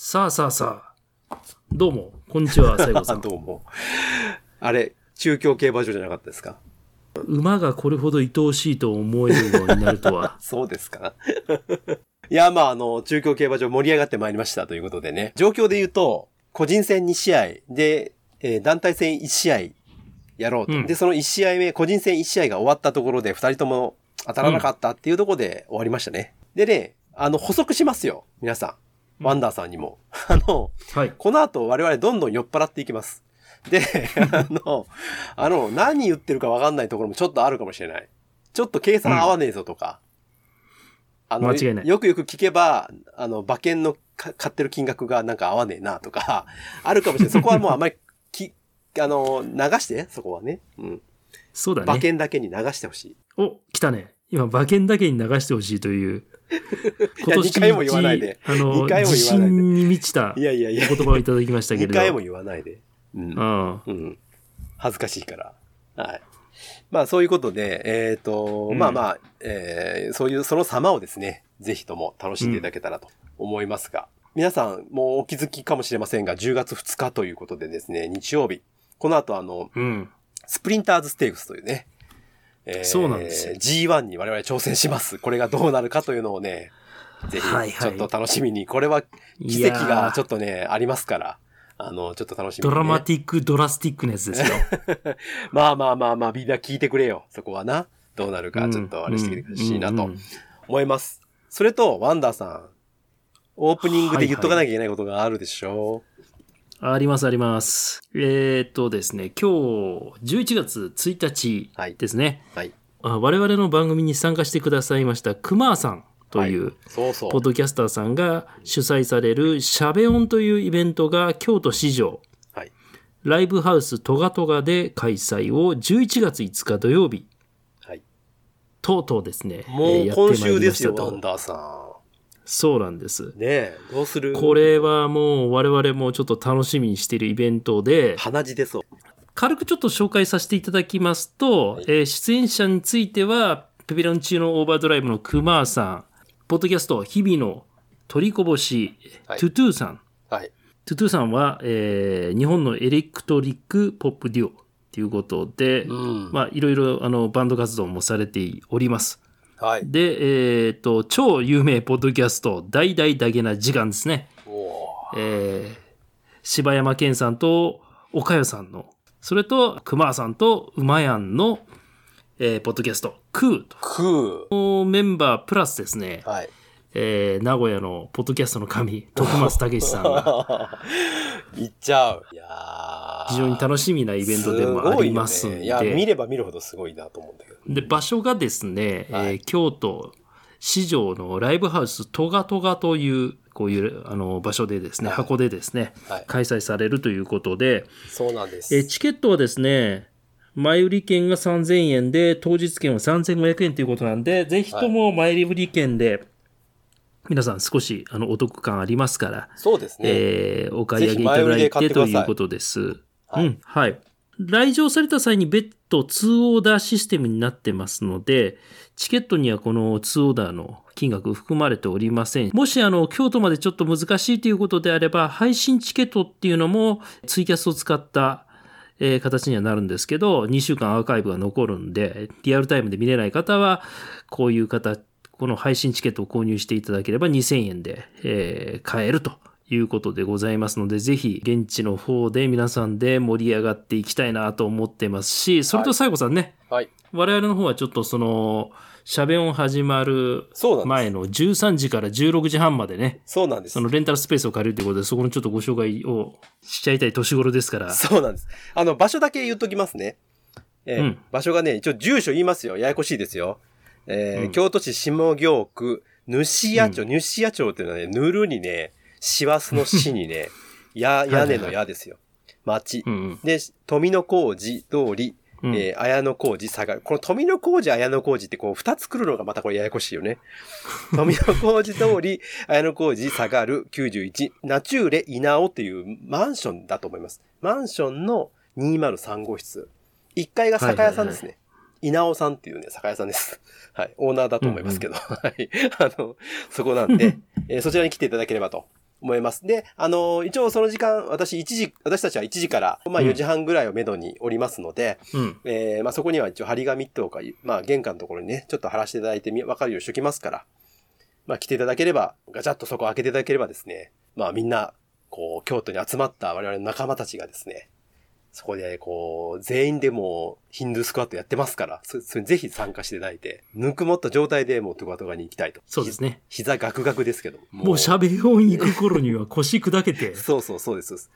さあさあさあ。どうも、こんにちは、西郷さん。どうも。あれ、中京競馬場じゃなかったですか？馬がこれほど愛おしいと思えるようになるとは。そうですか？いや、まあ、あの、中京競馬場盛り上がってまいりましたということでね。状況で言うと、個人戦2試合で、えー団体戦1試合やろうと。うんで、その1試合目、個人戦1試合が終わったところで、2人とも当たらなかったっていうところで終わりましたね。でね、あの、補足しますよ。皆さん。ワンダーさんにも。あの、はい。この後我々どんどん酔っ払っていきます。で、あの、あの、何言ってるか分かんないところもちょっとあるかもしれない。ちょっと計算合わねえぞとか。あの、間違いないよくよく聞けば、あの、馬券のか買ってる金額がなんか合わねえなとか、あるかもしれない。そこはもうあまり、き、あの、流して、そこはね。うん。そうだね。馬券だけに流してほしい。お、来たね。今、馬券だけに流してほしいという。いや二回も言わないであの、二回も自信に満ちた言葉をいただきましたけれ2ど。回も言わないで。うんう。ん。うん。恥ずかしいから。はい。まあそういうことで、えっ、と、うんまあまあ、えーそういうその様をですね、ぜひとも楽しんでいただけたらと思いますが、皆さんもうお気づきかもしれませんが、10月2日ということでですね、日曜日、この後あの、うん。スプリンターズステークスというね、えーそうなんですよ G1 に我々挑戦します。これがどうなるかというのをね、ぜはいはいひちょっと楽しみに、これは奇跡がちょっとね、ありますから、あの、ちょっと楽しみに、ね。ドラマティック、ドラスティックなやつですよ。まあまあまあまあ、みんな聞いてくれよ。そこはな。どうなるか、ちょっとあれしてほしいなと思います。それと、ワンダーさん。オープニングで言っとかなきゃいけないことがあるでしょありますあります。えーっとですね、今日、11月1日はいですね。はい。あ我々の番組に参加してくださいました、クマーさんという、そうそうポッ。ドキャスターさんが主催されるシャベオンというイベントが京都市場はい。ライブハウストガトガで開催を11月5日土曜日、はい。とうとうですね、もう今週ですよ、ワンダーさそうなんです。ん。ねえ、どうする？これはもう我々もちょっと楽しみにしているイベントで、鼻血出そう。軽くちょっと紹介させていただきますと、はいえー出演者については、ペペロンチーノオーバードライブのクマーさん、ポッドキャスト、日々の取りこぼし、はいトゥトゥさん。はい。トゥトゥさんは、えー日本のエレクトリックポップデュオということで、うん。まあ、いろいろあのバンド活動もされております。はい。で、えっ、と、超有名ポッドキャスト、大体だけな時間ですね。えー柴山健さんと岡代さんの、それと熊さんと馬やんの、えーポッドキャスト、クーと。クー。メンバープラスですね、はい。えー名古屋のポッドキャストの神、徳松武さんが、行っちゃう。いやー非常に楽しみなイベントでもありますんで、ごいよねいや、見れば見るほどすごいなと思うんだけど。で、場所がですね、はいえー京都市場のライブハウストガトガという、こういうあの場所でですね、はい箱でですね、はい開催されるということで、そうなんです。えーチケットはですね、前売り券が3000円で、当日券は3500円ということなんで、ぜひとも前売り券で、皆さん少しあのお得感ありますから、そうですね。えーお買い上げいただいてということです。はいうん、はい。来場された際に別途2オーダーシステムになってますので、チケットにはこの2オーダーの金額含まれておりません。もしあの、京都までちょっと難しいということであれば、配信チケットっていうのもツイキャスを使ったえー形にはなるんですけど、2週間アーカイブが残るんで、リアルタイムで見れない方は、こういう方、この配信チケットを購入していただければ2000円で、えー買えるということでございますので、ぜひ現地の方で皆さんで盛り上がっていきたいなと思ってますし、それと最後さんね、はい。我々の方はちょっとその、シャベオン始まる。前の13時から16時半までね、そうなんですそ。のレンタルスペースを借りるということで、そこのちょっとご紹介をしちゃいたい年頃ですから、そうなんです。あの、場所だけ言っときますね。えーうん場所がね、一応住所言いますよ。ややこしいですよ。えーうん京都市下京区、主屋町、主屋町っていうのはね、ぬるにね、師走の市にね、や、屋根の屋ですよ。町。うんうんで、富野小路通り、うんえー綾野小路下がる。この富野小路、綾野小路ってこう、二つ来るのがまたこれややこしいよね。富野小路通り、綾野小路下がる91、ナチューレ稲尾っていうマンションだと思います。マンションの203号室。1階が酒屋さんですね。稲尾さんっていうね、酒屋さんです。はい。オーナーだと思いますけど。はい。あの、そこなんで、えーそちらに来ていただければと思います。で、あの、一応その時間、私1時、私たちは1時から、まあうん4時半ぐらいをめどにおりますので、うん。えーまあそこには一応張り紙とか、まあ玄関のところにね、ちょっと貼らせていただいてみわかるようにしときますから、まあ来ていただければ、ガチャッとそこ開けていただければですね、まあみんな、こう、京都に集まった我々の仲間たちがですね、そこで、こう、全員でもう、ヒンドゥースクワットやってますから、そそれにぜひ参加していただいて、ぬくもった状態でもうトカトカに行きたいと。そうですね。ひ。膝ガクガクですけど。もう喋り音行く頃には腰砕けて。そうそうそうです。そうです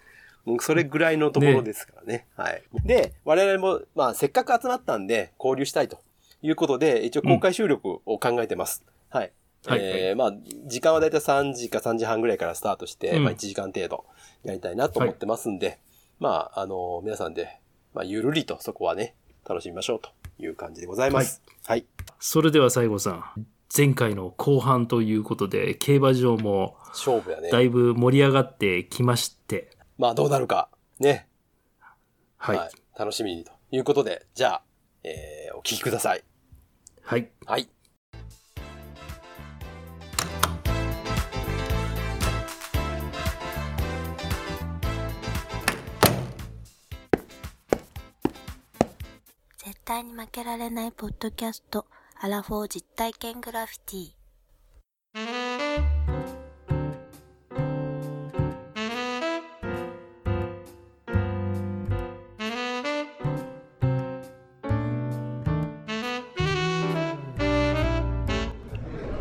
もうそれぐらいのところですからね。はい。で、我々も、まあ、せっかく集まったんで、交流したいということで、一応公開収録を考えてます。はい。はいえーまあ、時間はだいたい3時か3時半ぐらいからスタートして、うんまあ1時間程度やりたいなと思ってますんで、まあ、あの皆さんで、まあ、ゆるりとそこはね、楽しみましょうという感じでございます。はい。それでは西郷さん、前回の後半ということで、競馬場も勝負やね。だいぶ盛り上がってきまして、まあ、どうなるか。ね。はい。楽しみにということで、じゃあ、えーお聞きください。はい。はい。対に負けられないポッドキャスト、アラフォー実体験グラフィティ。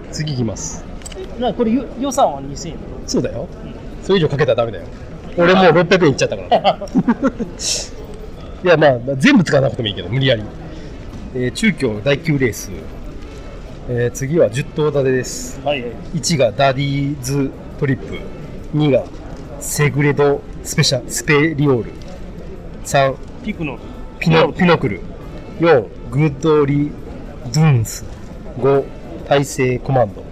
次行きます。な、これ予予算は2000円そうだよ。それ以上かけたらダメだよ。俺もう600円いっちゃったから。いや、まあ、まあ全部使わなくてもいいけど、無理やり。えー中京第9レース。えー次は10頭立てです。はい。1がダディーズトリップ。2がセグレドスペシャスペリオール。3、ピクノピノピノクル。4、グッドリドゥーンス。5、大西コマンド。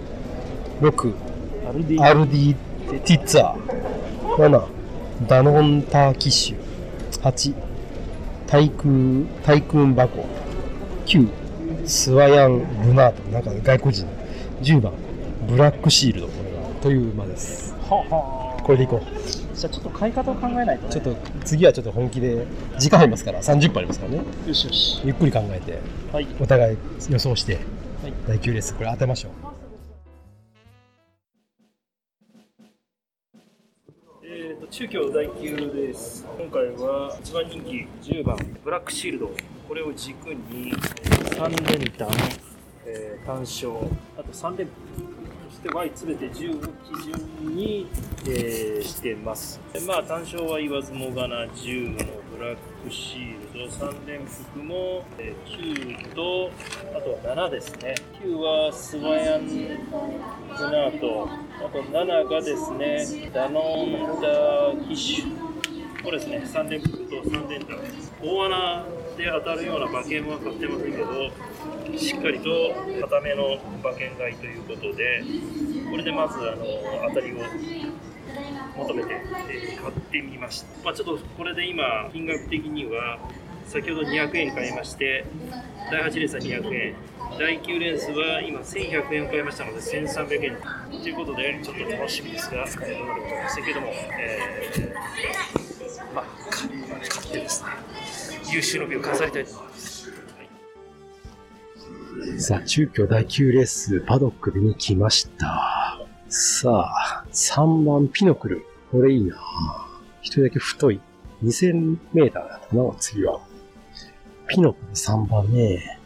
6、アルディアルディティッツァー。7、ダノンターキッシュ。8、対空、対空箱。9、スワヤン・ルナート。なんか外国人。10番、ブラックシールド。これが。という馬です。ははこれでいこじゃあちょっと買い方を考えないと、う。ちょっと、次はちょっと本気で、時間ありますから、30分ありますからね。よしよし。ゆっくり考えて、はい。お互い予想して、はい第9レース、これ当てましょう。えー、と中京第9です。今回は一番人気10番ブラックシールド。これを軸に3連単、えー単勝、あと3連符。そして Y すべて10を基準に、えーしてます。でまあ単勝は言わずもがな10のブラックシールド、3連符も、えー9と、あとは7ですね。9はスワヤンルナート、あと7がですね、ダノンダキッシュ。これですね、3連符と3連打。大穴で当たるような馬券は買ってませんけど、しっかりと固めの馬券買いということで、これでまずあの当たりを求めて、え買ってみました。まあ、ちょっとこれで今、金額的には、先ほど200円買いまして、第8レースは200円、第9レースは今1100円を買いましたので1300円ということで、ちょっと楽しみですが、どうなるかわかりませんけども、えーまあ、勝勝ってですね、優秀の美を飾りたいと思います。さあ、中京第9レース、パドック見に来ました。さあ、3番ピノクル。これいいな一人だけ太い。2000メーターだったな、次は。ピノクル3番ね。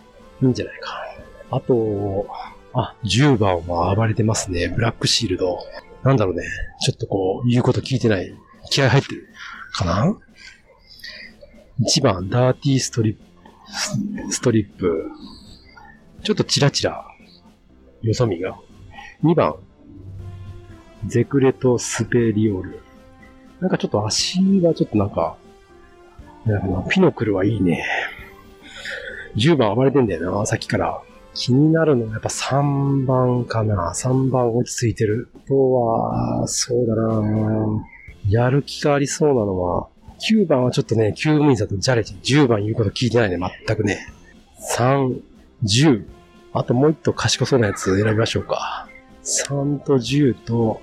いいんじゃないか。あと、あ、10番は暴れてますね。ブラックシールド。なんだろうね。ちょっとこう、言うこと聞いてない。気合入ってる。かな ?1 番、ダーティーストリップ、ストリップ。ちょっとチラチラ、よそ見が。2番、ゼクレト・スペリオール。なんかちょっと足がちょっとなんか、なんかピノクルはいいね。10番暴れてんだよな、さっきから。気になるのはやっぱ3番かな。3番落ち着いてる。とは、そうだなやる気がありそうなのは、9番はちょっとね、9務員さんとじゃれて、10番言うこと聞いてないね、全くね。3、10。あともう一頭賢そうなやつ選びましょうか。3と10と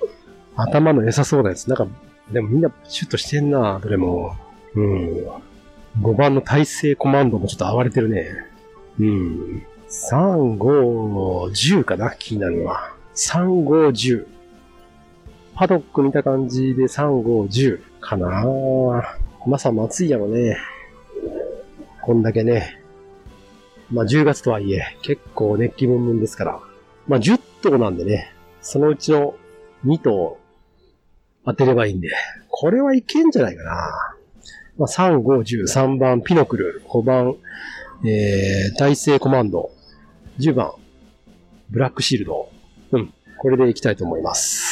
頭の良さそうなやつ。なんか、でもみんなシュッとしてんな、どれも。うん。5番の体制コマンドもちょっと暴れてるね。うん。3、5、10かな気になるのは。3、5、10。パドック見た感じで3、5、10かなまさも暑いやろね。こんだけね。まあ10月とはいえ、結構熱気ムンムンですから。まあ10頭なんでね、そのうちの2頭当てればいいんで、これはいけんじゃないかな。まあ3、5、10、3番ピノクル、5番、えー、大成コマンド、10番、ブラックシールド。うん、これでいきたいと思います。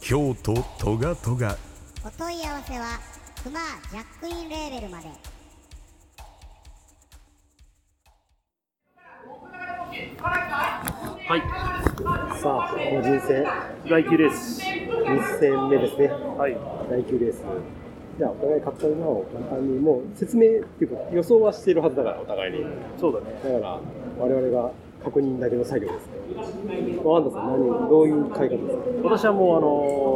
京都トガトガお問い合わせはクマジャックインレーベルまではい。さあ、個人戦、来球です。2戦目ですね。はい。第9レース。じゃあ、お互い勝った馬を簡単に、もう説明っていうか、予想はしているはずだから、お互いに。そうだね。だから、我々が確認だけの作業ですね。ワンダさん、何、どういう買い方ですか？私はもう、あ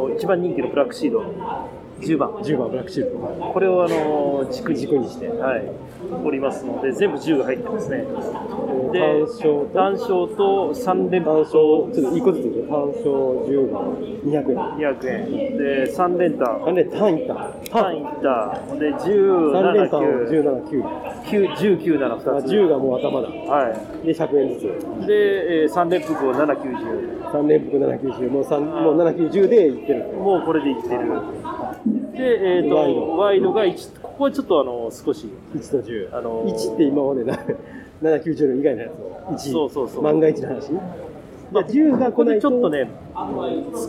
の一番人気のブラックシード、10番。?10 番ブラックシールド。はいこれを、あの軸に軸にして。はい。おりますので、全部10が入ってますね。で単勝と、単勝と3連単勝、単ちょっと1個ずつ単勝10番、200円。200円。で、3連単。あれ、単いった。単いった。で、3連単17、9、17、9。9 19、7、あ2つ。10がもう頭だ。はで、100円ずつ。い。で、えー、3連複を7、90。3連複790、もう3、もう790でいってる。もうこれでいってる。で、えっ、と、ワイドが1、ここはちょっとあの、少し、1と10。あのー1って今までな790の以外のやつを1。そうそうそう万が一の話。じゃあ10がここ。でちょっと。ね、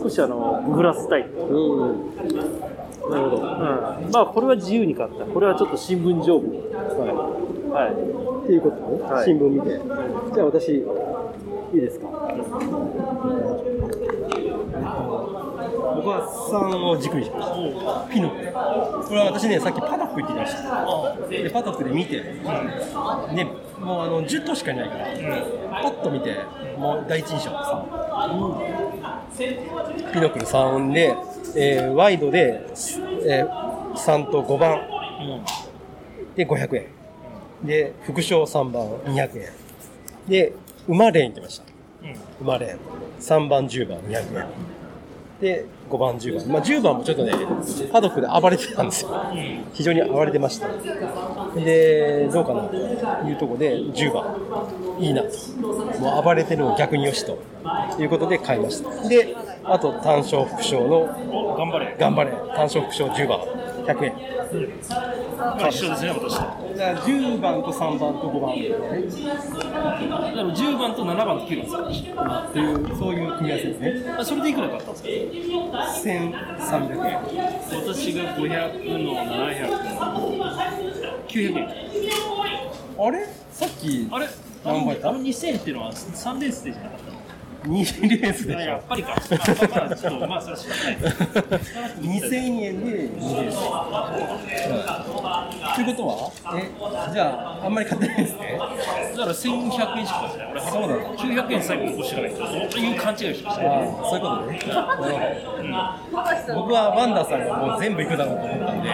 少しあの、グラスタイプ。うん。なるほど。うん。まあ、これは自由に買った。これはちょっと新聞上部。ははい。い。っていうことね。はい新聞見て。じゃあ私、いいですか？僕は3を軸にしました。ピノ。これは私ね、さっきパドック行ってきました。で、パドックで見て、ね、もうあの10頭しかいないから、パッと見て、もう第一印象です。ピノクル3で、えーワイドで、えー3と5番で500円。で、副賞3番200円。で、馬レーン行ってました。馬レーン。3番10番200円。で、5番10番。まあ10番もちょっとね、パドックで暴れてたんですよ。非常に暴れてました。で、どうかなというところで10番。いいなと。もう暴れてるのを逆によしということで買いました。で、あと単勝副賞の頑張れ。頑張れ。単勝副賞10番。100円。まあ、一緒ですね、私。だかじゃあ10番と3番と5番ね。ら10番と7番と9番ですっていう、そういう組み合わせですね。か。それでいくら買ったんですか？1300円。私が500の700の900円。あれ？さっきあれ？何倍だ？あの2000円っていうのは3レースでじゃなかった？2レースでしょあやっぱりか。まあ、ちょっと、まあ、それは仕方ないです。2000円で2レース。ということは？え、じゃあ、あんまり買ってないですね。だから1100円しか買ってない。俺、そうなの900円最後残してかないと。そういう勘違いしました。ああ、そういうことね。なるほど。僕はワンダーさんがもう全部いくだろうと思ったんで、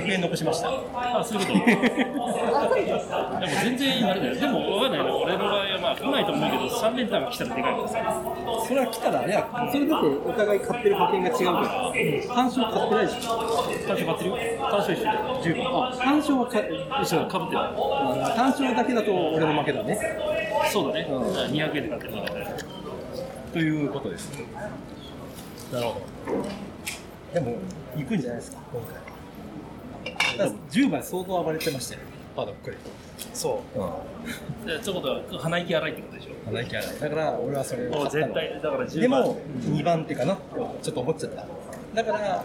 100円残しました。あ、そういうこと。でも全然あれだよ。でもわかんないな。俺の場合はまあ来ないと思うけど、3連単が来たらでかいからさ。それは来たら、いや、それだってお互い買ってる保険が違うから、単勝買ってないでしょ。単勝買ってるよ。単勝一緒だよ。十分。あ、単勝はか一緒だ。かぶってる。単勝だけだと俺の負けだね。そうだね。うん200円で買ってるから。ということです。なるほど。でも、行くんじゃないですか、今回。だから10番相当暴れてましたよ。パドックで。そう。うん。でってことは、鼻息荒いってことでしょ？鼻息荒い。だから、俺はそれを絶対、だから10でも、2番手かなちょっと思っちゃった。だから、あ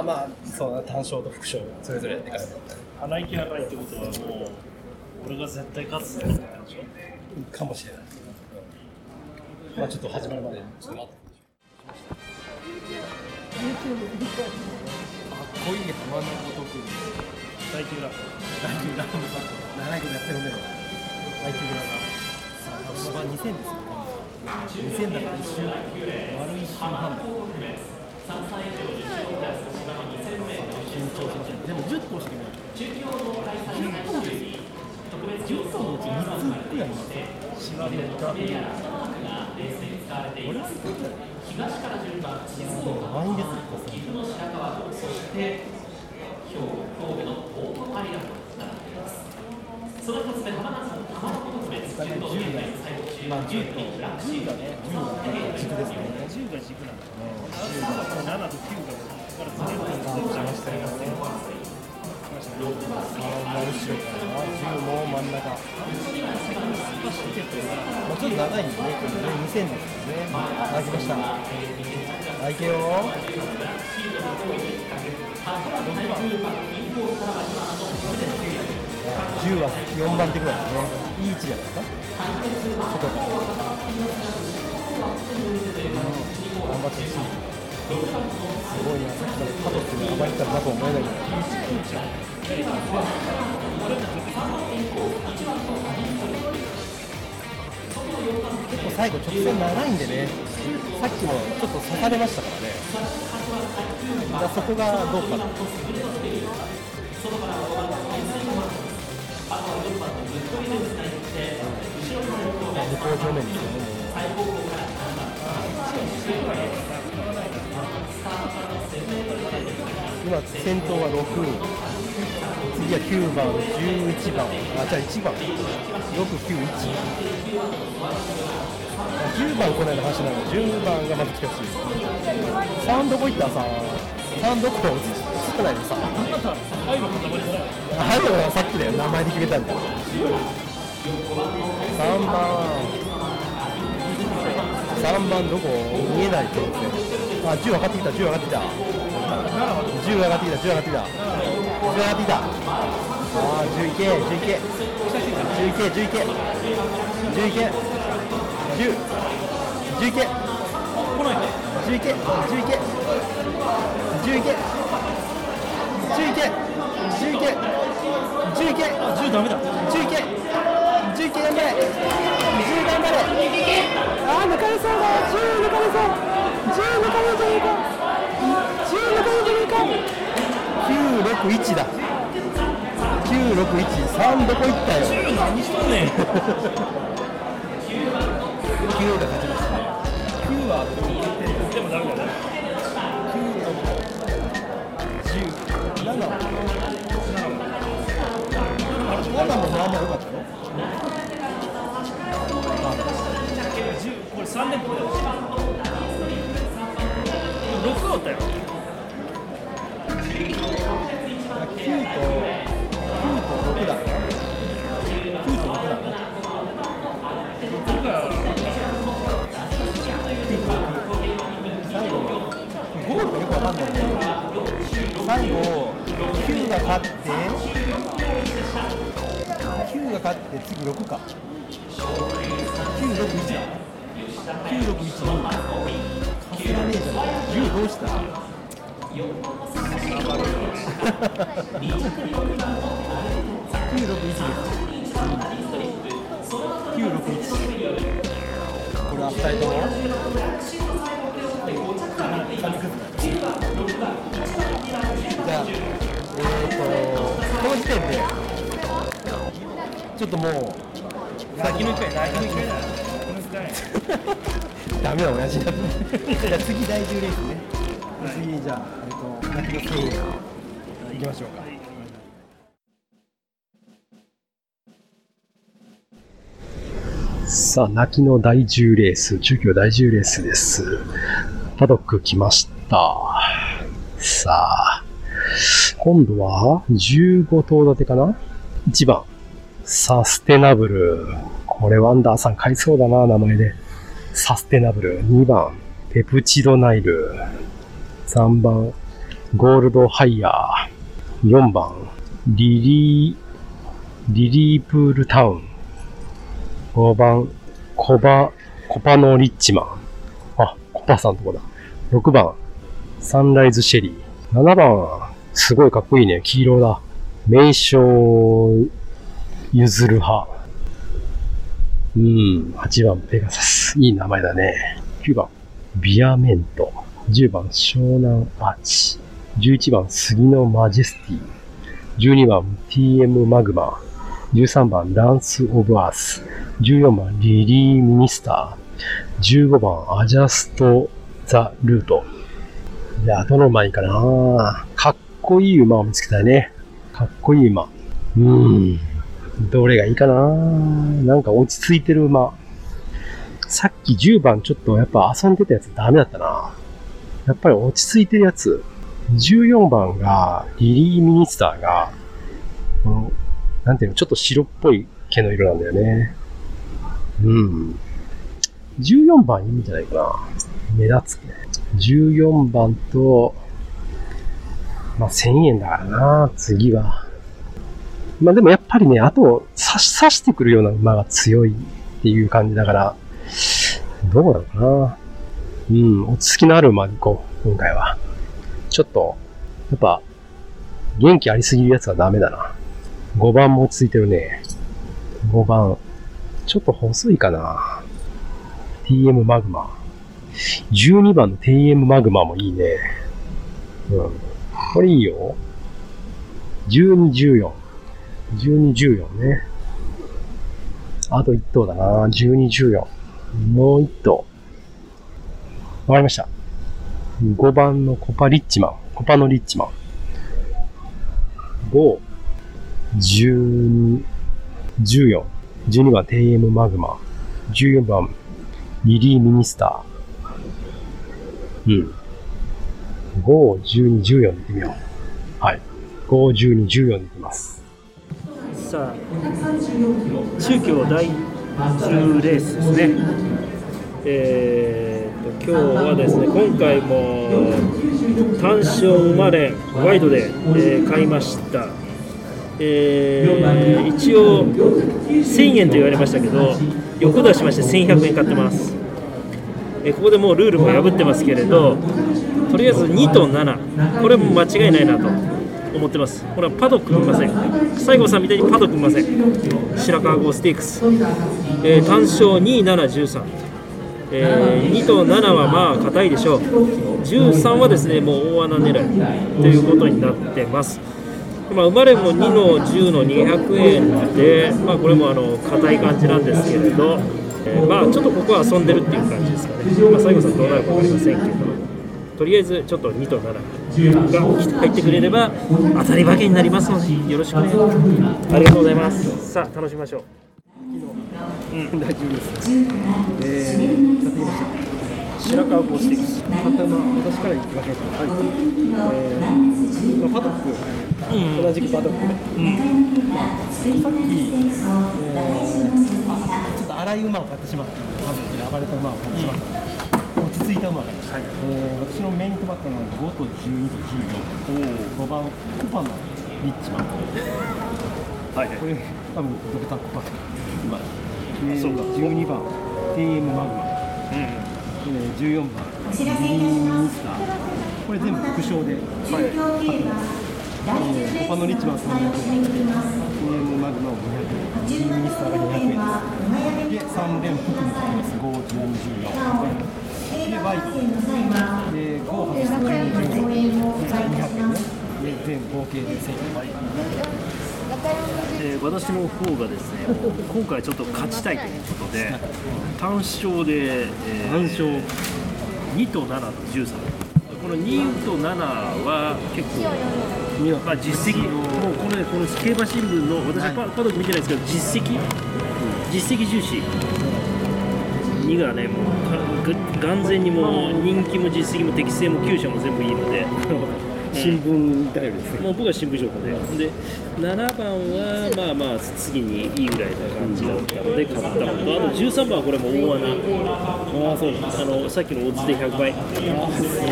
ーまあ、そう単勝と副賞、それぞれって感じだった。鼻息荒いってことはもう、俺が絶対勝つってことでしょ？かもしれない。まあちょっと始まるまで、ちょっと待って。かっこいい浜名ごとく。大級だ。大級ラーメン長いことやってるんだよ。大級ラーメン。芝2000ですよ。2000だから一周、丸一周半だ。緊張しません。でも10頭しかいない。10頭です。10頭のうち3つくらいに芝でやった。俺は行くんじゃないいやでも満員です。よ。お互い10が、まあ10と、10が、10が軸です。ね。10が軸なんだね。7と9がからずれるとしましたよね。ああ、後ろから10も真ん中。もうちょっと長いんです。ね。これ2000です。ね。あ、来ました。あ、いけよ。10は4番手ぐらい。ですね。い。い。位置じゃない。ですか。外から。頑張ってほしい。すごい。な、さっきからパトスが暴れたなと思えない。ぐらい。結構最後直線長い。んでね、さっきもちょっと刺されましたからね。だからそこがどうかな。向こう正面ですよね。今先頭は6次は9番11番。あじゃあ1番。691 10番この間走らない10番がまず来てほしい。3どこ行ったさ3どこ映ってないのさ。はいはさっきだよ。名前で決めたんだ。3番。3番どこ？見えないけどねあ10上がって。きた10上がってきた10上がってきた。10上がってきた10上がってきたあー10いけ10いけ10いけ10いけ10いけ10 10いけ10いけ10いけ10いけ10いけ10いけ10いけ10ダメだ10いけ10いけ頑張れ10頑張れあー抜かれそうだ10抜かれそう10抜かれるじゃねえか10抜かれるじゃねえか961だ。961 3どこ行ったよ。10何しとんねん。9が勝ちましたね9はでもダメだね。9と10 7 7もまあまあ良かったよ10これ3連覇だよ。6だったよ。が勝って9が勝って次6か。961だ。961どうかすらねえじゃん。10どうした？961です。961これは2人とも？じゃちょっともう、先の一回、先の一回 ダメだ、親父だ。じゃあ次、第10レースね。次、じゃあ、えっ、と、泣きの1000円、いきましょうか。さあ、泣きの第10レース、中京第10レースです。パドック来ました。さあ、今度は15頭立てかな ?1 番、サステナブル。これワンダーさん買いそうだな、名前で。サステナブル。2番、ペプチドナイル。3番、ゴールドハイヤー。4番、リリー、リリープールタウン。5番、コバ、コパノリッチマン。あ、コパさんとこだ。6番、サンライズシェリー。7番、すごいかっこいいね。黄色だ。名称、譲る派。うん。8番、ペガサス。いい名前だね。9番、ビアメント。10番、湘南アーチ。11番、杉のマジェスティ。12番、TM マグマ。13番、ランス・オブ・アース。14番、リリー・ミニスター。15番、アジャスト・ザ・ルート。いや、どの馬いいかなかっこいい馬を見つけたいね。かっこいい馬。うーん。どれがいいかな？なんか落ち着いてる馬。さっき10番ちょっとやっぱ遊んでたやつダメだったな。やっぱり落ち着いてるやつ。14番が、リリー・ミニスターが、この、なんていうの、ちょっと白っぽい毛の色なんだよね。うん。14番いいんじゃないかな。目立つね。14番と、まあ、1000円だからな、次は。まあでもやっぱりね、あと、刺し、刺してくるような馬が強いっていう感じだから、どうなのかな。うん、落ち着きのある馬に行こう、今回は。ちょっと、やっぱ、元気ありすぎるやつはダメだな。5番も落ち着いてるね。5番。ちょっと細いかな。TM マグマ。12番の TM マグマもいいね。うん。これいいよ。12、14。12、14ね。あと1頭だな。12、14。もう1頭。わかりました。5番のコパリッチマン。コパのリッチマン。5、12、14。12番 TM マグマ。14番リリーミニスター。うん。5、12、14でいってみよう。はい。5、12、14でいきます。さあ中京第10レースですね。えー、と今日はですね今回も単勝生まれワイドで、えー買いました。えー一応1000円と言われましたけど欲出しまして1100円買ってます。えーここでもうルールも破ってますけれどとりあえず2と7これも間違いないなと。思ってます。これはパドック見ません。西郷さんみたいにパドック見ません。白川郷ステークス、えー単勝2713えー2と7はまあ硬いでしょう。13はですねもう大穴狙い。ということになってます。まあ、生まれも2の10の200円で、まあ、これもあの硬い感じなんですけれど、えーまあ、ちょっとここは遊んでるっていう感じですかね、まあ、西郷さんどうなるか分かりませんけど。とりあえずちょっと2と7が入ってくれれば当たり負けになりますのでよろしくねありがとうございますさあ楽しみましょううん大丈夫です。えー、買ってきました。白川郷ステークス買った馬、私から行きましょうか。はい。えー、まあ、パドック、同じくパドックで。さっき、えー、あ、ちょっと荒い馬を買ってしまった。パドックで暴れた馬を買ってしまった。落ち着いた馬が、はいえー、私の目に留まったの5と12と14。5番、コパのリッチマン。はいこれ、多分ドクターコパの馬。えー、12番、TM マグマ。えー14番、リリーミニスター。これ全部副賞で買ってます。えー、コパのリッチマン300円、TM マグマを200円、リリーミニスターが200円です。で、3連複に買ってます。5、12、14。で、ワイド。で、5、外して12、14。200円ね。で、全合計で1000円。えー私の方がですね、今回ちょっと勝ちたいということで、単勝で、えー単勝2と7と13。この2と7は結構、まあ、実績、もうこのね、この競馬新聞の、私はパパドック見てないですけど、実績、実績重視。2がね、もう完全にもう人気も実績も適正も厩舎も全部いいので、新聞頼りですね。もう僕は新聞情報で、で7番はまあまあ次にいいぐらいな感じだったので買ったのと、あと13番はこれも大穴、あそうあのさっきのオッズで100倍、す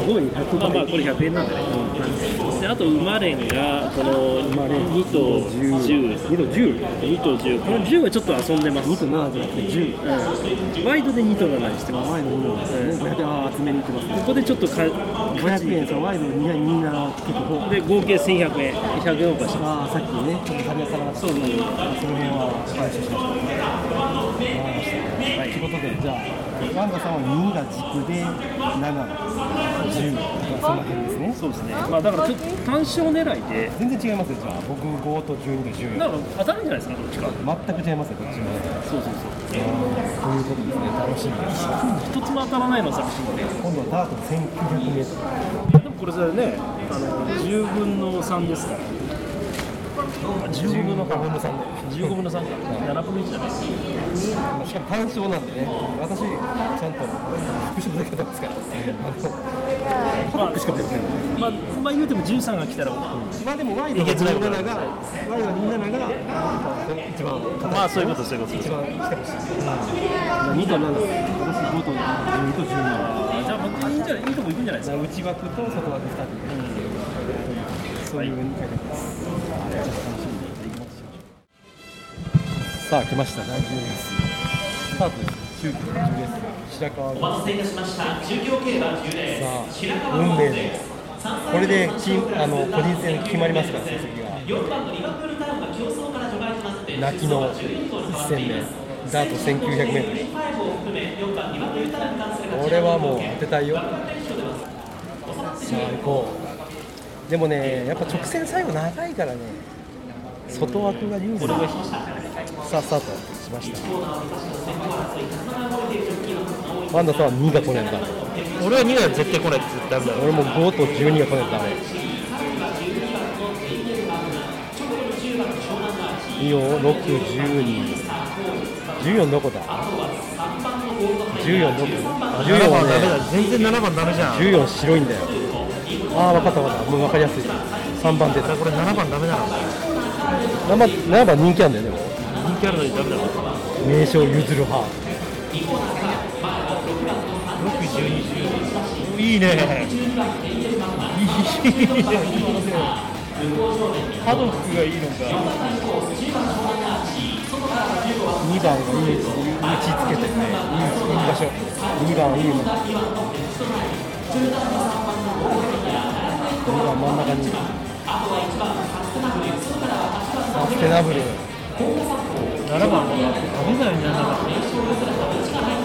ごい100まあまあこれ100円なんでね、であと馬連がこの2と10、2と10、2と10、この10はちょっと遊んでます、2と7じゃなくて10。うんワイドで2と7にしてます。ワイド2ですね。500円、ああ、集めに行ってますね。ここでちょっとか500円、そうワイド2、27結構。で合計1100円、100円オーバーしてまああ、さっきね、ちょっと旅が足らなかった。そうそうその辺は回収しました。わかりました。はい、ということで、じゃあ、ワンダさんは2が軸で、7、10とか、その辺ですね。す。そうですね。まあだからちょっと単勝狙いで、全然違いますよ、じゃあ、僕5と12と14。なんか当たるんじゃないですか、どっちか。全く違いますよ、こっちも。そうそうそう。ということですね、楽しみです。一つも当たらないのは寂しいんで。今度はダート1900メートル。でもこれそれね、あの10分の3ですから。15分の15分の3で。15分の3か、7分の1じゃないですか。しかも単勝なんでね、私、ちゃんと復習だけやってますから、あのパックしか出てない。まあ、まあ言うても13が来たら、まあでも、ワイドえげつないこと27が、ワイド27が、一番、まあそういうこと、そういうこと。一番来てほしい。2と7、私5と12と17。じゃあ、まあいいんじゃない、いいとこ行くんじゃないですか。内枠と外枠2つ、そういう2回です。じゃあ楽しみに行きましょう。さあ来ました第10レーススタートです中継10レース白川お待たせいたしました中京競馬10レースさあ運命のこれできあの個人戦決まりますから成績が泣きの1戦目ダート 1900m これはもう当てたいよさあ行こうでもねやっぱ直線最後長いからね外枠が有利さあスタートしました。ワンダさんは2が来ないんだ俺は2は絶対来ないって言ったらダメだろ。俺も5と12が来ないんだねいいよ612 14どこだ？14どこ14はね。全然7番ダメじゃん。14白いんだよああ分かった分かった。もう分かりやすい。3番出た。これ7番ダメな。の。7番 ,7 番人気あるんだよね。人気あるのにダメだろ。名称譲る派。いいね。パドックがいいのか。2番がいい位置位置つけてね。いいいい場所。2番いいの2番真ん中にサステナブル7番はダメだよね、7番。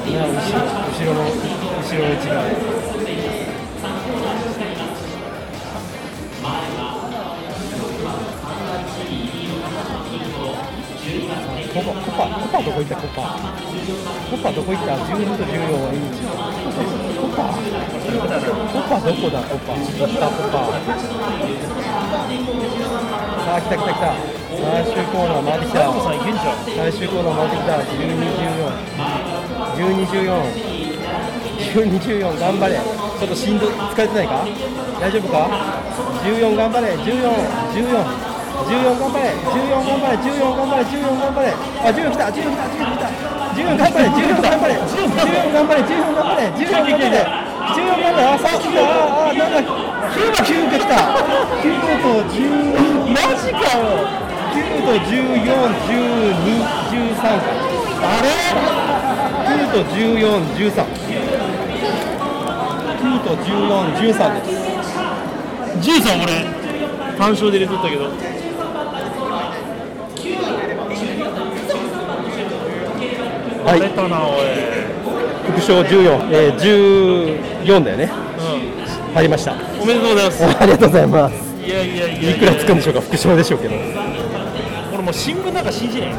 いや後ろ後ろの後ろの位置がコパコパコパどこ行ったコパコパどこ行った12と14はいい位置コパコパどこだコパ行ったコパさあ来た来た来た。最終コーナー回ってきた。最終コーナー回ってきた。1214 1214頑張れちょっとしんど疲れ。てないか大丈夫か？14頑張れ1414 14頑張れ14頑張れ14頑張れ14頑張れあ14来た14来た14来た。14頑張れ14頑張れ14頑張れ14頑張れ14頑張れ14頑張れあさあ来たああなんだ9が9が来た9と10マジかよ。9と14、12、13あれ ?9 と14、13 9と14、13です。13俺、単勝で入れとったけど。はい。荒れたな、おい。副賞14、えー、14だよね。入りました。おめでとうございます。ありがとうございます。いやいやいやいくらつくんでしょうか？副賞でしょうけど。俺もう新聞なんか信じね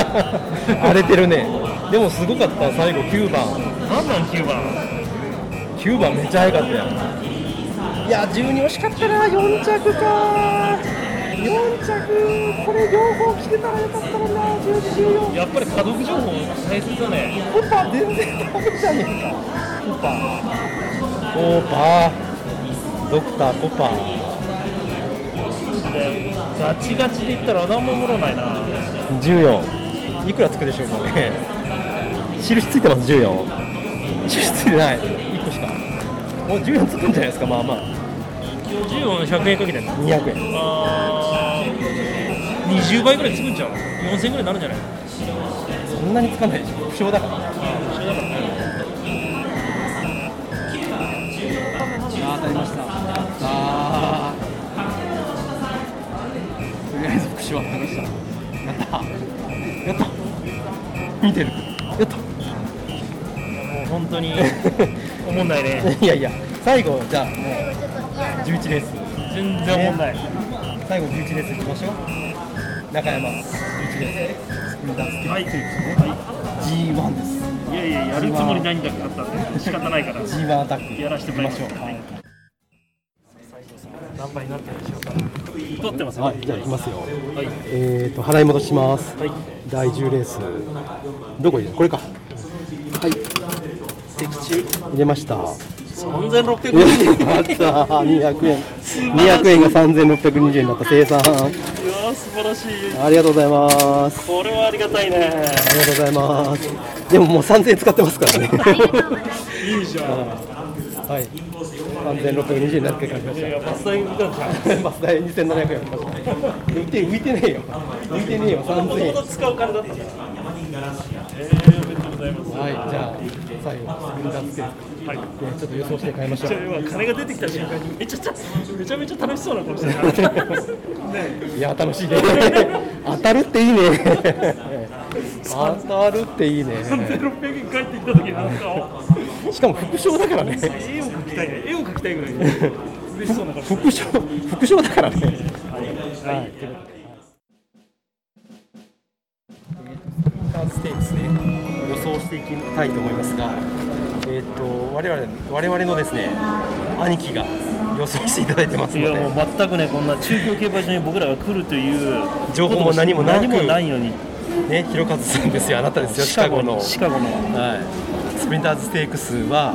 荒れてるね。でもすごかった。最後9番。え。なんなん9番。9番めっちゃ速かったよ。いや12惜しかったな。4着か。4着これ両方来てたらよかったのにな10、14やっぱり家族情報大切だね。コパ全然ダメじゃねえか。コパコパドクターコパでガチガチで言ったら何もおもろないな。14いくらつくでしょうかね。印ついてます14印ついてない。1個しか。もう14つくんじゃないですかまあまあ。14の100円かけてんの？200円。あー20倍ぐらいつくんちゃう？4000円ぐらいになるんじゃない？そんなにつかないでしょ。不詳だから。あ当たりました。あー。とりあえず復習は当たりました。やった。やった。見てる。やった。もう本当に おもんないね。いやいや最後じゃあもう11レース。全然おもんない。最後11レースいきましょう中山11レーススプリンタースキルはい、ですね。G1 です。いやいややるつもりないんだったんで仕方ないから。G1 アタックやらせてもらいましょうはい何倍になってるでしょう。か撮ってますよ。はい、じゃあ行きますよ。はい。えーと、払い戻します。はい。第10レース。どこ入れる？これか。はい。的中。入れました。3600や円。った200円。200円が3620円になった。生産。素晴らしいありがとうございます。これはありがたいねありがとうございます。でももう3000円使ってますからね。いいじゃんはい。3620円になって感じましいやバス代浮かんじゃんた？バス代2700円ありました。浮いて浮いてねえよ。浮いてねえよ3000円。使う金だったじゃんえー、おめでとうございますはい、じゃあ最後スプリンターステークはい。でちょっと予想して買いましょう。金が出てきた瞬間にめちゃめちゃめちゃめちゃ楽しそうな顔してるね いや楽しいね。当たるっていいね。当たるっていいね。3600円帰ってきた時なんかしかも副賞だからね。絵を描きたいね。絵を描きたいぐらい嬉しそうな顔して副賞副賞だからね。はい、ステークスで予想していきたいと思いますがえっ、と我々我々のですね兄貴が予想していただいてますのいやもうで全くねこんな中京競馬場に僕らが来るという情報も何も何もないのに。ね広和さんですよあなたですよシカゴの。シカゴのはい、スプリンターズステークスは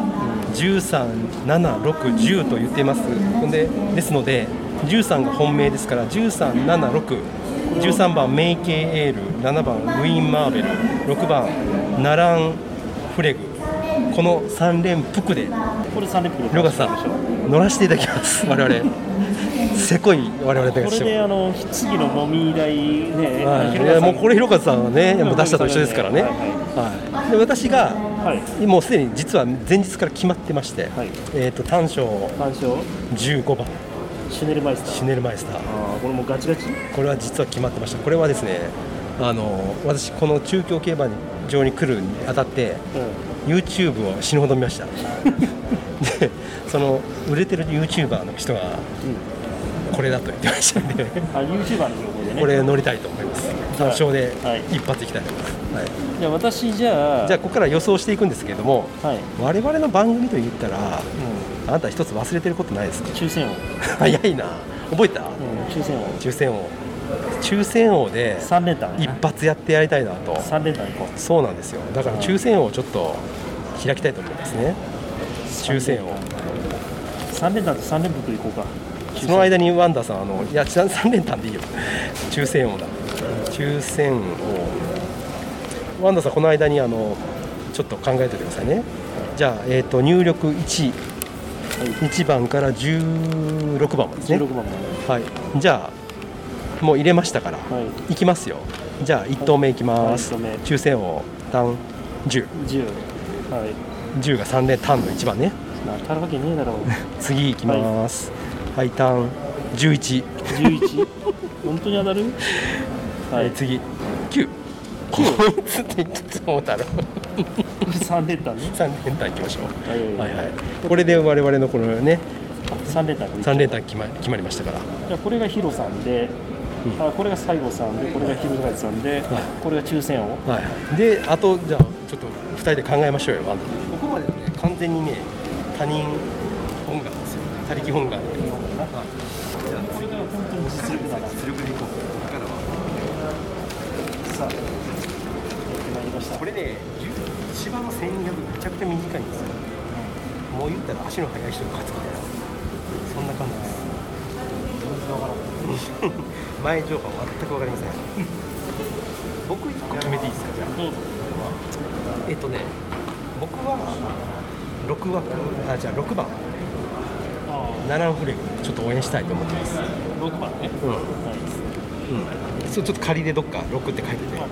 13、7、6、10と言っています。ほんでですので13が本命ですから13、7、6、13番メイケイエール、7番ウィーン・マーベル、6番ナラン・フレグ、この3連複でこれ3連複で広川さん乗らせていただきます。我々。せこい我々でこれであの次のもみ台ね、はい、いやもうこれ広川さんはねもう出したと一緒ですからね、はいはい、で私がはい。もうすでに実は前日から決まってまして、はい。えー、と単勝単勝15番。シュネルマイスター。シュネルマイスター。あーこれもうガチガチ？これは実は決まってました。これはですねあの私この中京競馬場に来るにあたってう YouTube を死ぬほど見ました。でその売れてる YouTuber の人がこれだと言ってましたんでん、あ YouTuber の情報でね。これ乗りたいと思います。単勝ではい。一発いきたいと思います、はい。じゃあ私じゃあじゃあここから予想していくんですけれどもはい、我々の番組と言ったらうあなた一つ忘れてることないですか？ん、抽選王、早いな。覚えた？うん、抽選王抽選王抽選王で3連単一発やってやりたいなと。3連単行こそうなんですよ。だから抽選王をちょっと開きたいと思いますね。抽選王。う3連単と3連複行こうか。その間にワンダさんあのいや3連単でいいよ。抽選王だ。抽選王。ワンダさんこの間にあのちょっと考えておいてくださいね。じゃあ、えー、と入力1、1番から16番までですね。16番まで。はい。じゃあもう入れましたから、はい。いきますよ。じゃあ1投目いきます、はい抽選王単1010 10はい。が3連単の1番ね。な当たるわけねえだろう。次いきます。はい。単11 11本当に当たる？はい。次。9こいつって言ってたもうだろ3 連単ね。3連単いきましょう。はい。はいはい。はいこれで我々のこのね3連単。3連単決ま決まりましたから。じゃあこれがヒロさんで、うん。あこれが西郷さんでこれが広瀬さんで、これが抽選王。はい。はいであとじゃあちょっと2人で考えましょうよワンダここまでね完全にね他人本願ですよ他力本願。はいじゃあこれが本当に実力だな実力でいこう。ここからは。さあやってまいりました。これね芝の1200めちゃくちゃ短いんですよ。もう言ったら足の速い人が勝つみたいなそんな感じです前情報は全くわかりません。僕1個決めていいですかじゃあ。どうぞ。えっとね僕は6枠あじゃあ6番。あナランフレグちょっと応援したいと思ってます。あ6番ね。うん、はい。うん、それちょっと仮でどっか6って書いてて。まあ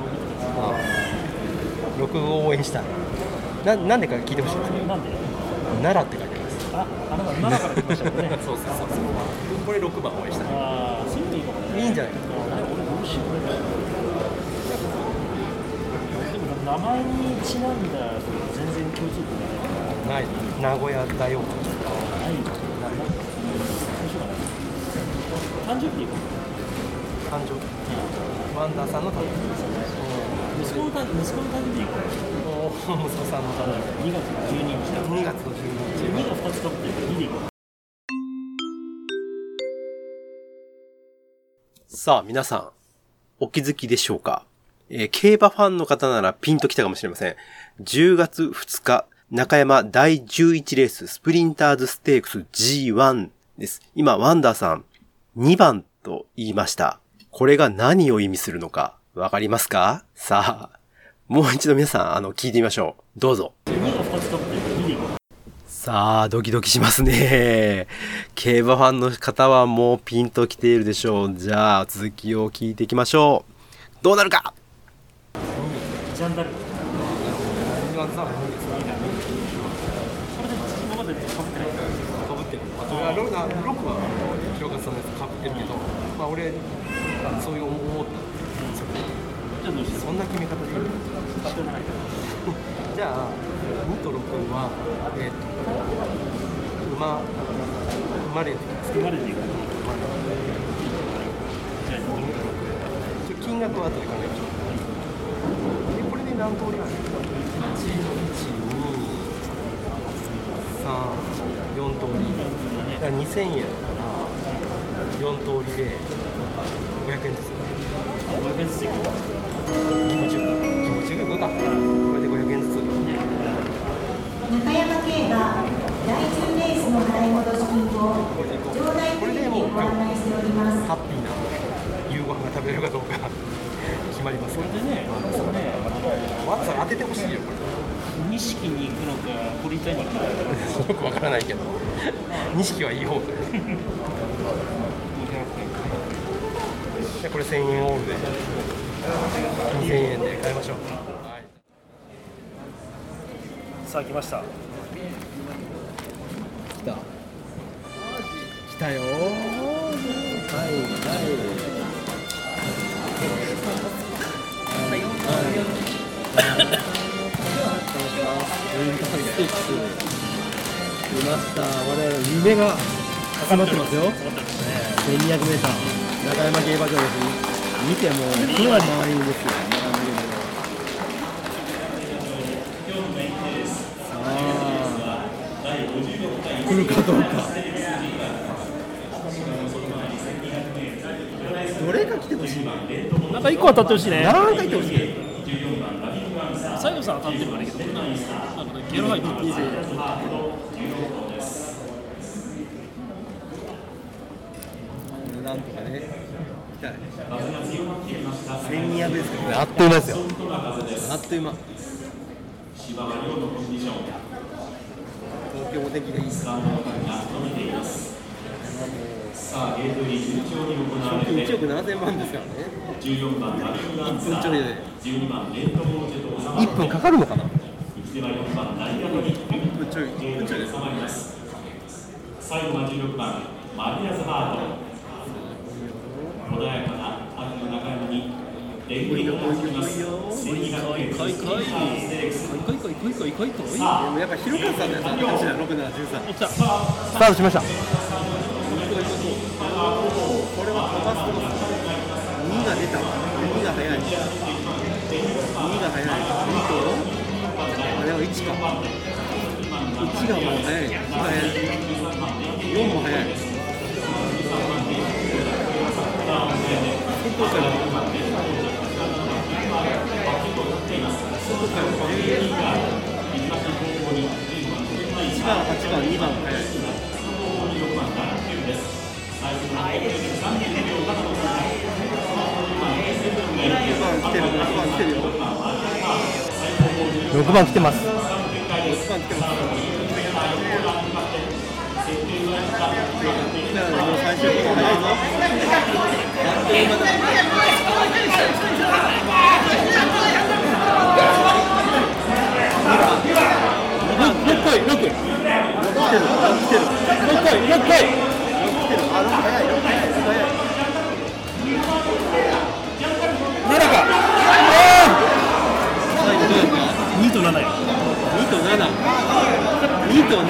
6 6を応援したい。ななんでか聞いてほしい。んですけどなんで？奈良って書いてますああなた奈良から来ましたよねそうそうそうそうこれ6番応援したいああそういうのいいかもねいいんじゃないかあれ俺どうしようでも名前にちなんだ全然共通点ないない名古屋大王ないななどうしようかな誕生日誕生日ワンダーさんの誕生日息子の誕息子の誕生日息子さんの誕生2月の12日だ日2月の12 2日が2つかぶってるから2でさあ皆さんお気づきでしょうか、えー競馬ファンの方ならピンときたかもしれません。10月2日中山第11レーススプリンターズステークス G1 です。今ワンダーさん2番と言いました。これが何を意味するのかわかりますか？さあもう一度皆さん、あの、聞いてみましょう。どうぞ。さあ、ドキドキしますね。競馬ファンの方はもうピンときているでしょう。じゃあ、続きを聞いていきましょう。どうなるか？ロックは評価するやつかぶってるけどまあ、俺そうい。う思ったんですようしようそんな決め方でいいしょうがないじゃあ、2と6は、えっ、と、馬、生まれてます。生まれていくじゃあちょ金額は後で考えましょう。で、これで何通りある ?1、2、3、4通り。だから2000円だから、4通りで500円ずつ。500円ずついこう気持ちよく。気持ちよくか。これで500円ずつ。中山競馬第10レースの払い戻し金を場内クリにご案内しておりますハッピーな夕ご飯が食べれるかどうか決まります。これでね、あのね、わざわざ当ててほしいよ、これ。錦に行くのか、ポリタに行くのか、よくわからないけど。錦はいい方で。じゃあこれ1000円オールで2000円で買いましょう。はいさあ来ました。来た。来たよ。はい。出ました。我々の夢が集まってますよ。1200メーター。中山競馬場です。見てもう、これは満員ですよ。中山競馬場。さあ、来るかどうか。どれが来てほしいなんか一個当たってほしいね。何回来てほしい西郷さん当たってるからいいけど、なんかね、ゲロ入ってる千二百ですか、ね。あっという間ですよ。あっという間。東京も天気がいいです。さあ、ゲートに順調に行われて。一億七千万ですからね。十四番ラビンンサー。番レーと収まる。一分かかるのかな？一番分ちょい。す。最後は16番マリアスハート。穏やか電気がつきます1200円かいかいかいかいかいかいかいかいかいさでもやっぱ広川さんのやつあったかもしれない、6、7、13。来た。スタートしました。これは飛ばすと2が出た。2が早い。2が早い。2と、あれは1か。1がもう早い。早い。4も早い。外から、番、8番、2番、はい、6番。6番来てます。もう最終コーナー早いぞ。あっという間だ。6回来てる6回6回あ、6早い、早い、早い。奈良か2と7よ2と7 2と7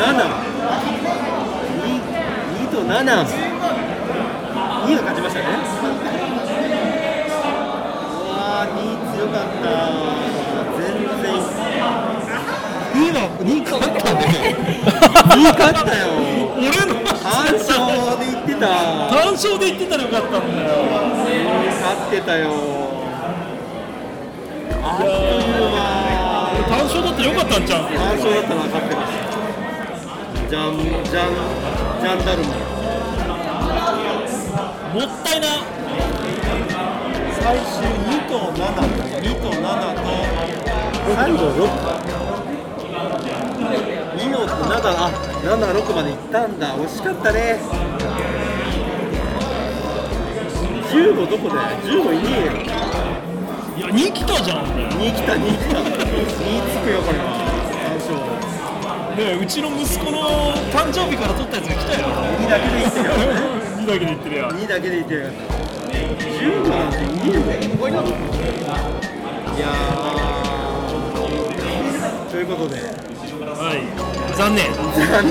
2と7 2が勝ちましたねうわー2強かった全然2は2勝ったね2勝ったよ俺の単勝で言ってた単勝で言ってたらよかったんだよ勝ってたよあっという間単勝だってよかったんちゃう単勝だったら分かってますじゃん。じゃん。じゃん。だるまもったいな最終2と7 2と7と最後6 2の7あ76まで行ったんだ。惜しかったね。15どこで15いねえよいや2来たじゃん。ね2来た2来た。2つくよこれは。単勝えうちの息子の誕生日から取ったやつが来たよ。2だけでいってるよ。2だけで言ってるよ。2だけでいってるよ。15なんていいよいやー。ということで。はい残念。残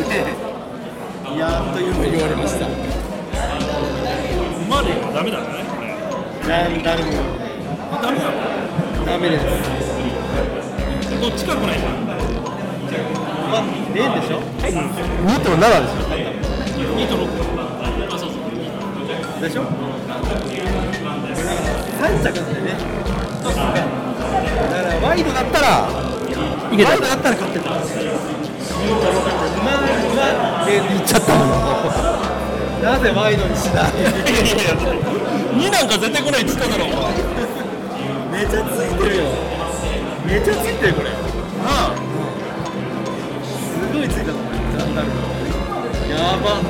念。いやーというふうに言われました。馬ではダメだねこれ。じゃんだるまダメなの。ダメです。どっちか来ないん。だまあ例でしょ？2と7でし2と6あそうそう。でしょ？3着なんだよね。だからワイドだったらワイドだったら勝ってた2と6で馬馬で言っちゃったなぜワイドにしない2なんか絶対来ないっつっただろめちゃついてるよ。めちゃついてるこれああすごいついたのジャンダルやば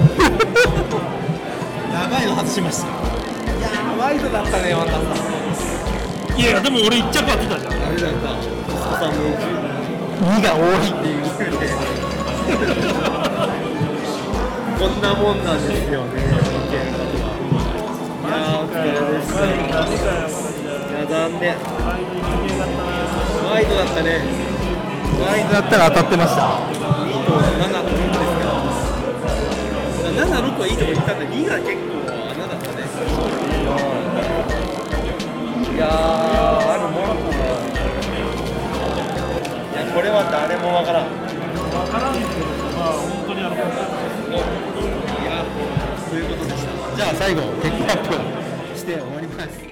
やばいの外しましたいやーワイドだったねワンダさんいやでも俺1着当てたじゃん。あれだった。細さんも2が多いっていうこんなもんなんですよねいやお疲れでしたいや残念ワイドだったねワイドだったら当たってました2と7と6ですから7、6はいいとこ行ったんで2が結構穴だったねいやこれは誰もわからん。分からんけどまあ本当にあのいやそういうことでした。じゃあ最後結果発表して終わります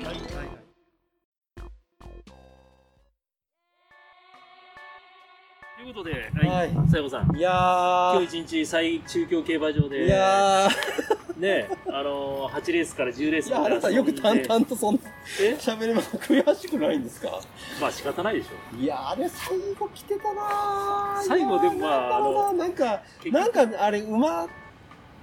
ははいい、西郷さん、いや今日一日最中京競馬場で、いや ね、あのー、8レースから10レースいやあなたよく淡々とそんなえ？喋れます。悔しくないんですか？まあ仕方ないでしょ。いやあれ最後来てたな最後でもまああのなんかなんかあれ馬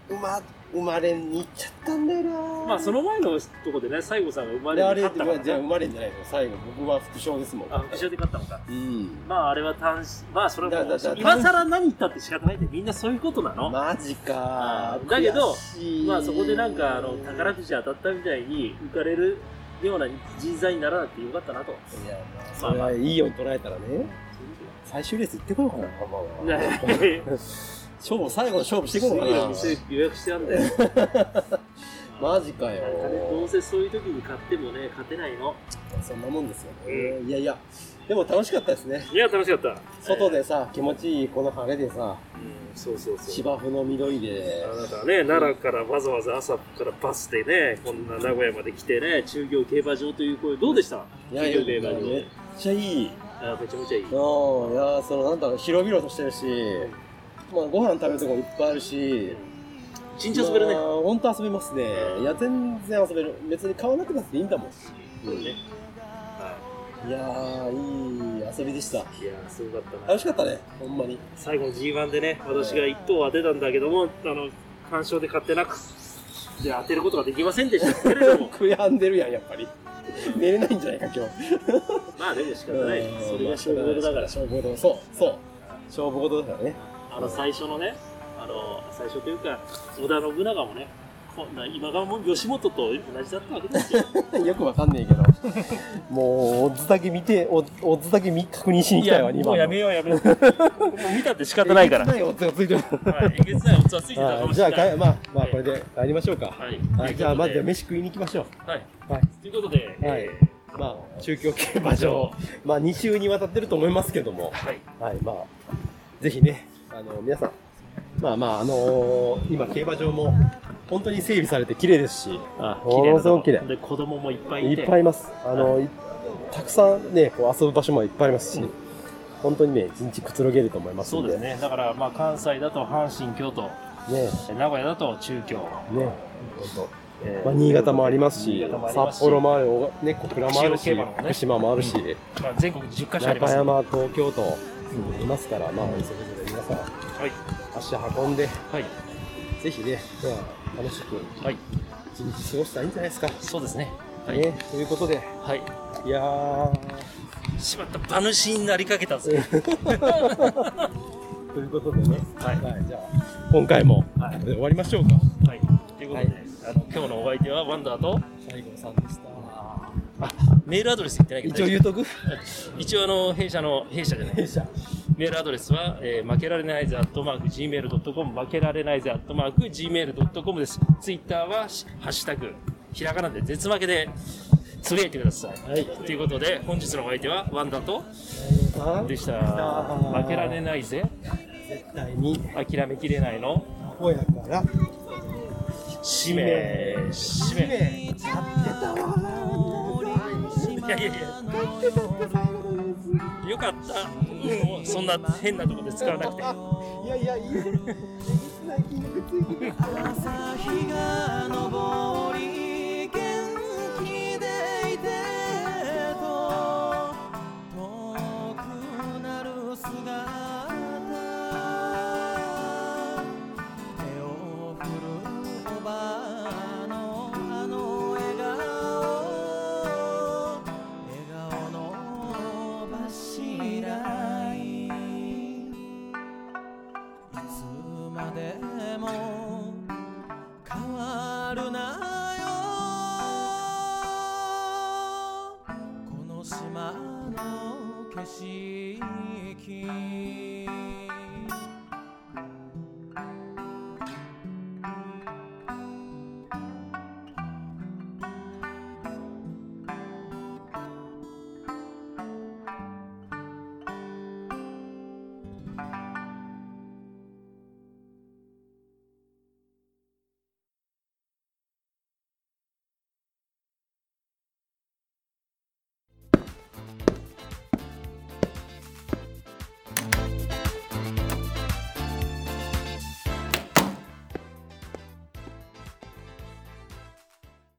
馬生まれに行っちゃったんだよな。まあその前のとこでね、西郷さんが生まれにであれ勝ったか。ら、ね、じゃあ生まれんじゃないの最後。僕は副賞ですもん。あ、副賞で勝ったのか。うん。まああれは単身、まあそれはもうだだだ、今更何言ったって仕方ないんで、みんなそういうことなの？マジか。だけどまあそこでなんかあの宝くじ当たったみたいに浮かれるような人材にならなくてよかったなと。いやまあそれはいいように捉えたらね。最終レース行ってこようかなまあまあね勝負最後の勝負していこうか次のな店予約してあんだよ。マジかよ。どうせそういう時に買ってもね、勝てないの。そんなもんですよね。いやいやでも楽しかったですね。いや、楽しかった。外でさ気持ちいいこの晴れでさうん、そうそうそう。芝生の緑で。あなたはね、奈良からわざわざ朝からバスでね、こんな名古屋まで来てね、中京競馬場という声、どうでした？いやいや中京競馬場。めっちゃいい。あめちゃめちゃいい。うんいやそのなんだろう広々としてるしまあご飯食べるとこいっぱいあるし一日遊べるねまあ。ほんと遊べますねいや全然遊べる別に買わなくなっていいんだもんそうね。いやー、いい遊びでした。いやー、すごかったな。楽しかったね、ほんまに。最後の G1 でね、私が1等を当てたんだけども、あの、干渉で勝ってなく、で、当てることができませんでしたけれども、悔やんでるやん、やっぱり。寝れないんじゃないか、今日。まあでも仕方ない。それが勝負事だから。勝負事、そう、そう。勝負事だからね。あの、最初のね、あの、最初というか、織田信長もね、こんな今川も吉本と同じだったわけですよ。よくわかんねえけど。もう、オッズだけ見て、オッオッズだけ見確認しに来たよ、もうやめようやめよう。も う見たって仕方ないから。はい。ないオッズがついてる。えげつないオッズはついてたかはいじゃあ、もしれない。かえまあ、まあ、これで帰りましょうか。はい。はい、じゃあ、まず飯食いに行きましょことではい。う。はい。ということで、はいえまあ、中京競馬場、まあ、2週にわたってると思いますけども、ーはい。はい、まあ、ぜひね、あの、皆さん、まあまあ、あのー今、競馬場も、本当に整備されて綺麗ですし、あものすごく綺麗で、子供もいっぱいいて。いっぱいいます。あの、いたくさんね、こう遊ぶ場所もいっぱいありますし、うん本当にね、一日くつろげると思います。そうですね。だから、まあ、関西だと阪神、京都、ね。名古屋だと中京、ね。本当。えーまあ、新潟もありますし新潟もありますし札幌もある、ね、小倉もあるし、ね福島もあるし、まあ、全国10カ所あります。中山、東京といますから、まあ、それぞれ皆さん、はい。足運んで、はい。ぜひね、まあ、楽しくはい。一日過ごしたらいいんじゃないですか。そうですね。はい。ね、ということで、はい。いやー、しまった、馬主になりかけたぜ。ということでね、はいじゃあ、今回も、はい終わりましょうか。はい。ということで、あの、今日のお相手はワンダーと、西郷さんでした。メールアドレス言ってないけど、一応言うとく？一応あの、弊社の、弊社じゃない。弊社。メールアドレスは、えー、負けられないぜ、アットマーク、gmail.com、負けられないぜ、アットマーク、gmail.com です。ツイッターは、しハッシュタグ、ひらがなで絶負けで、つぶやいてください。はい。ということで、本日のお相手は、ワンダと、でした。負けられないぜ、絶対に、諦めきれないの、ほやから、使命、使命。いやいやよかった。もうそんな変なところで使わなくて。いやいや、いいついてる。朝日が昇り